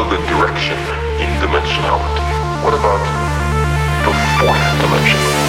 other direction in dimensionality? What about the fourth dimension?